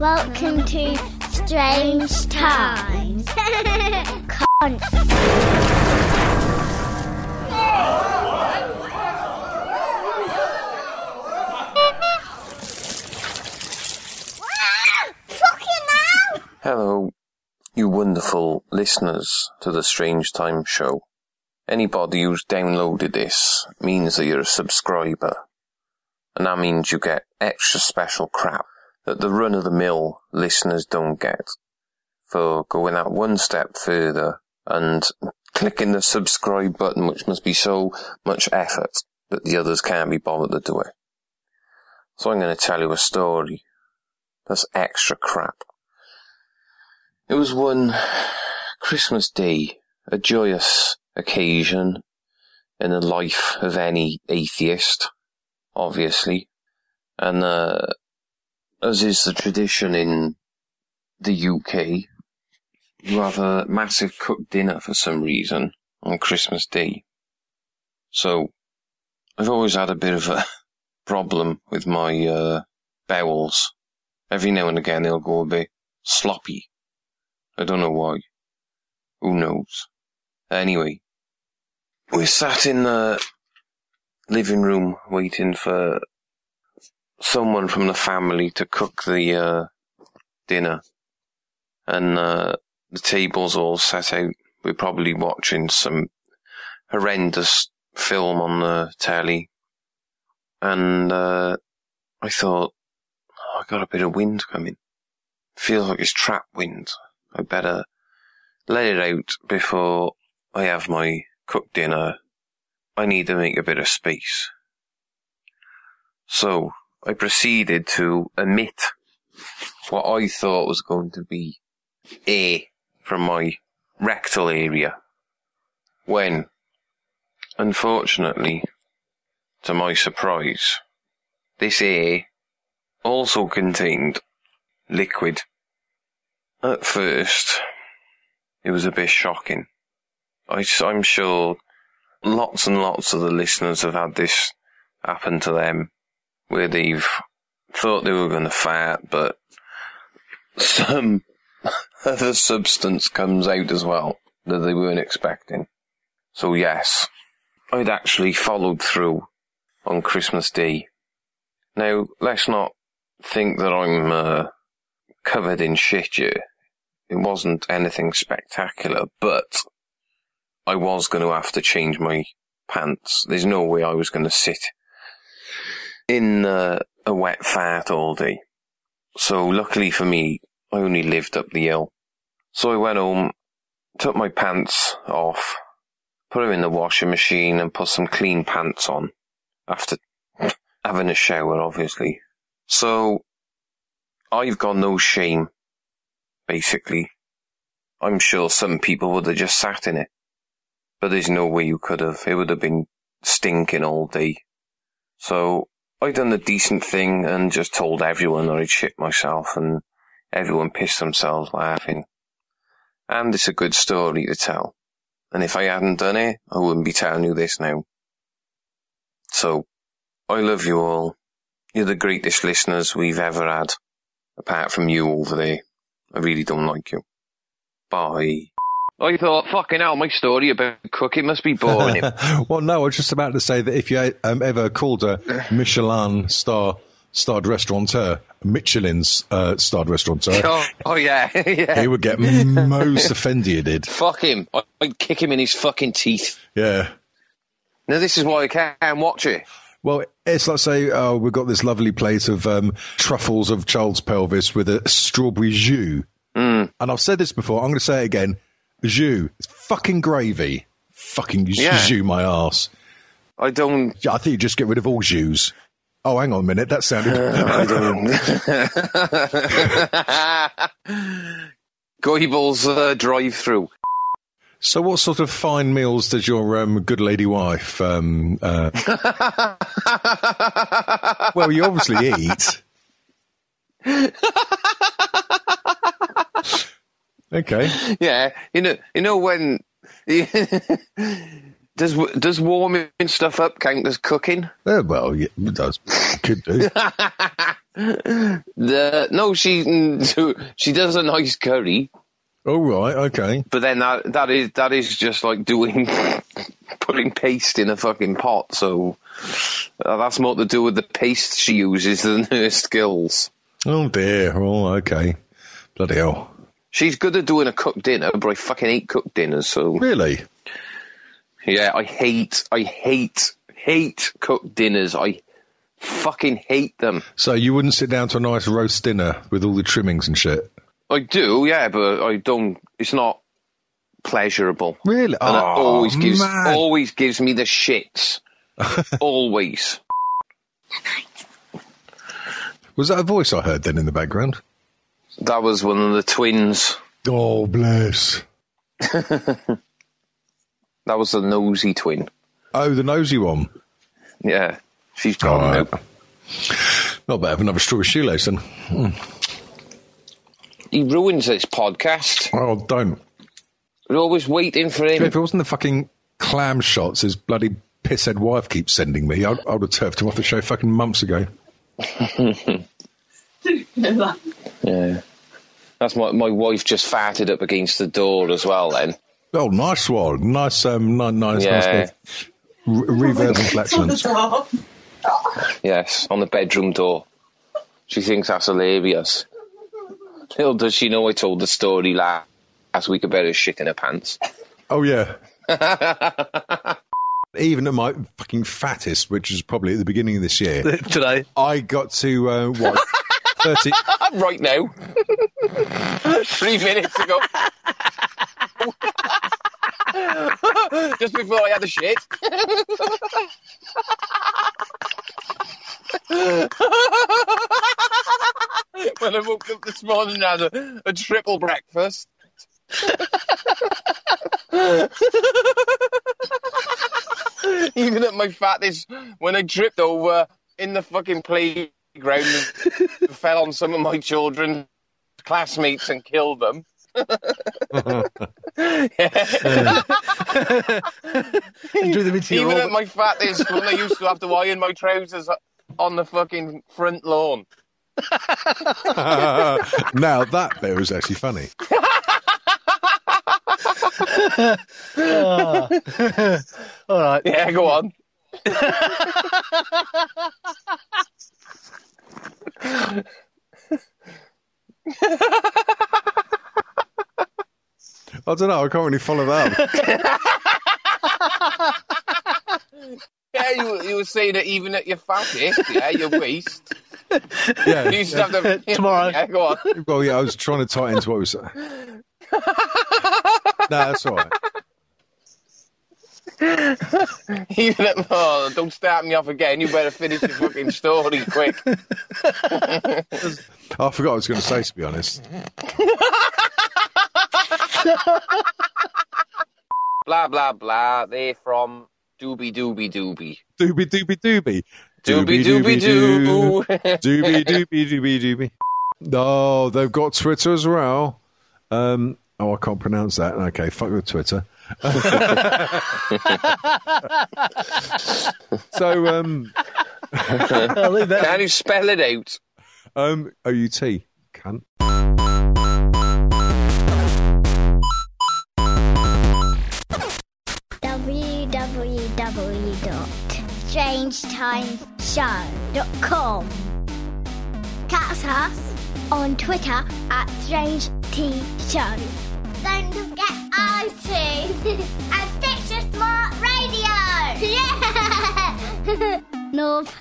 Welcome to Strange Times. Hello, you wonderful listeners to the Strange Times Show. Anybody who's downloaded this means that you're a subscriber. And that means you get extra special crap that the run of the mill listeners don't get for going out one step further and clicking the subscribe button, which must be so much effort that the others can't be bothered to do it. So I'm going to tell you a story that's extra crap. It was one Christmas Day, a joyous occasion in the life of any atheist, obviously. And, uh, as is the tradition in the UK, you have a massive cooked dinner for some reason on Christmas Day. So, I've always had a bit of a problem with my, uh, bowels. Every now and again they'll go a bit sloppy. I don't know why. Who knows? Anyway, we sat in the living room waiting for someone from the family to cook the uh, dinner, and uh, the tables all set out. We're probably watching some horrendous film on the telly, and uh, I thought, oh, I got a bit of wind coming. Feels like it's trap wind. I better let it out before I have my cooked dinner. I need to make a bit of space. So I proceeded to emit what I thought was going to be air from my rectal area. When, unfortunately, to my surprise, this air also contained liquid. At first, it was a bit shocking. I, I'm sure lots and lots of the listeners have had this happen to them, where they've thought they were going to fart, but some other substance comes out as well that they weren't expecting. So yes, I'd actually followed through on Christmas Day. Now, let's not think that I'm uh, covered in shit here. It wasn't anything spectacular, but I was going to have to change my pants. There's no way I was going to sit in uh, a wet fart all day. So luckily for me, I only lived up the hill. So I went home, took my pants off, put them in the washing machine and put some clean pants on after having a shower, obviously. So I've got no shame, basically. I'm sure some people would have just sat in it, but there's no way you could have. It would have been stinking all day. So I done the decent thing and just told everyone that I'd shit myself and everyone pissed themselves laughing. And it's a good story to tell. And if I hadn't done it, I wouldn't be telling you this now. So, I love you all. You're the greatest listeners we've ever had. Apart from you over there. I really don't like you. Bye. I thought, fucking hell, my story about cooking must be boring well, no, I was just about to say that if you um, ever called a Michelin star starred restaurateur, Michelin's uh, starred restaurateur, oh, oh yeah, yeah. he would get most offended. Fuck him. I- I'd kick him in his fucking teeth. Yeah. Now this is why I can't watch it. Well, it's like say, oh, we've got this lovely plate of um, truffles of child's pelvis with a strawberry jus. Mm. And I've said this before. I'm going to say it again. Jus. It's fucking gravy. Fucking Yeah. jus my ass. I don't. Yeah, I think you just get rid of all jus. Oh, hang on a minute. That sounded. I don't. Goebbels uh, drive through. so, what sort of fine meals does your um, good lady wife? Um, uh, well, you obviously eat. Okay. Yeah, you know, you know when. Does does warming stuff up count as cooking? Well, yeah, it does. Could do. The no, she she does a nice curry, All right. Okay. but then that that is that is just like doing putting paste in a fucking pot. So uh, that's more to do with the paste she uses than her skills. Oh dear. Oh, okay. Bloody hell. She's good at doing a cooked dinner, but I fucking hate cooked dinners. So Really? yeah, I hate, I hate, hate cooked dinners. I fucking hate them. So you wouldn't sit down to a nice roast dinner with all the trimmings and shit? I do, yeah, but I don't. It's not pleasurable. Really? And it Oh, always gives man. always gives me the shits. always. Was that a voice I heard then in the background? That was one of the twins. Oh, bless. That was the nosy twin. Oh, the nosy one. Yeah, she's gone right. now. Not bad. Have another straw of shoelace then. Hmm. He ruins this podcast. Oh, don't. We're always waiting for him. If it wasn't the fucking clam shots his bloody pisshead wife keeps sending me, I'd, I would have turfed him off the show fucking months ago. Yeah. That's my my wife just farted up against the door as well. Then Oh, nice one. Nice, um, ni- nice, Yeah. nice. Re- reverb and flatulence. yes, on the bedroom door. She thinks that's hilarious. Little does she know I told the story la- last week about her shit in her pants. Oh, yeah. Even at my fucking fattest, which is probably at the beginning of this year, Today. I got to, uh, what, 30, right now. Three minutes ago. Just before I had the shit. when I woke up this morning and had a, a triple breakfast. Even at my fattest, when I tripped over in the fucking playground and fell on some of my children's classmates and killed them. And drew them into Even at orbit. my fattest, when I used to have to iron my trousers on the fucking front lawn. now that bit was actually funny. Ah. All right. Yeah, go on. I don't know. I can't really follow that. Yeah, you, you were saying that even at your fattest, eh? yeah, your waist. You Yeah. used to have to. Tomorrow. Yeah, go on. Well, yeah, I was trying to tie into what was. no, that's all right. Even at. Oh, don't start me off again. You better finish your fucking story quick. I forgot what I was going to say, to be honest. Blah, blah, blah. They're from Doobie Doobie Doobie. Doobie doobie doobie. Doobie Doobie Doo. Doobie doobie doobie doobie. No, they've got Twitter as well. Um, oh, I can't pronounce that. Okay, fuck with Twitter. so, um, I'll leave that. Can you spell it out? um, OUT, cunt. www.strangetimeshow.com. Catch us on Twitter at Strange T Show. Don't forget iTunes and Stitcher Smart Radio. Yeah! North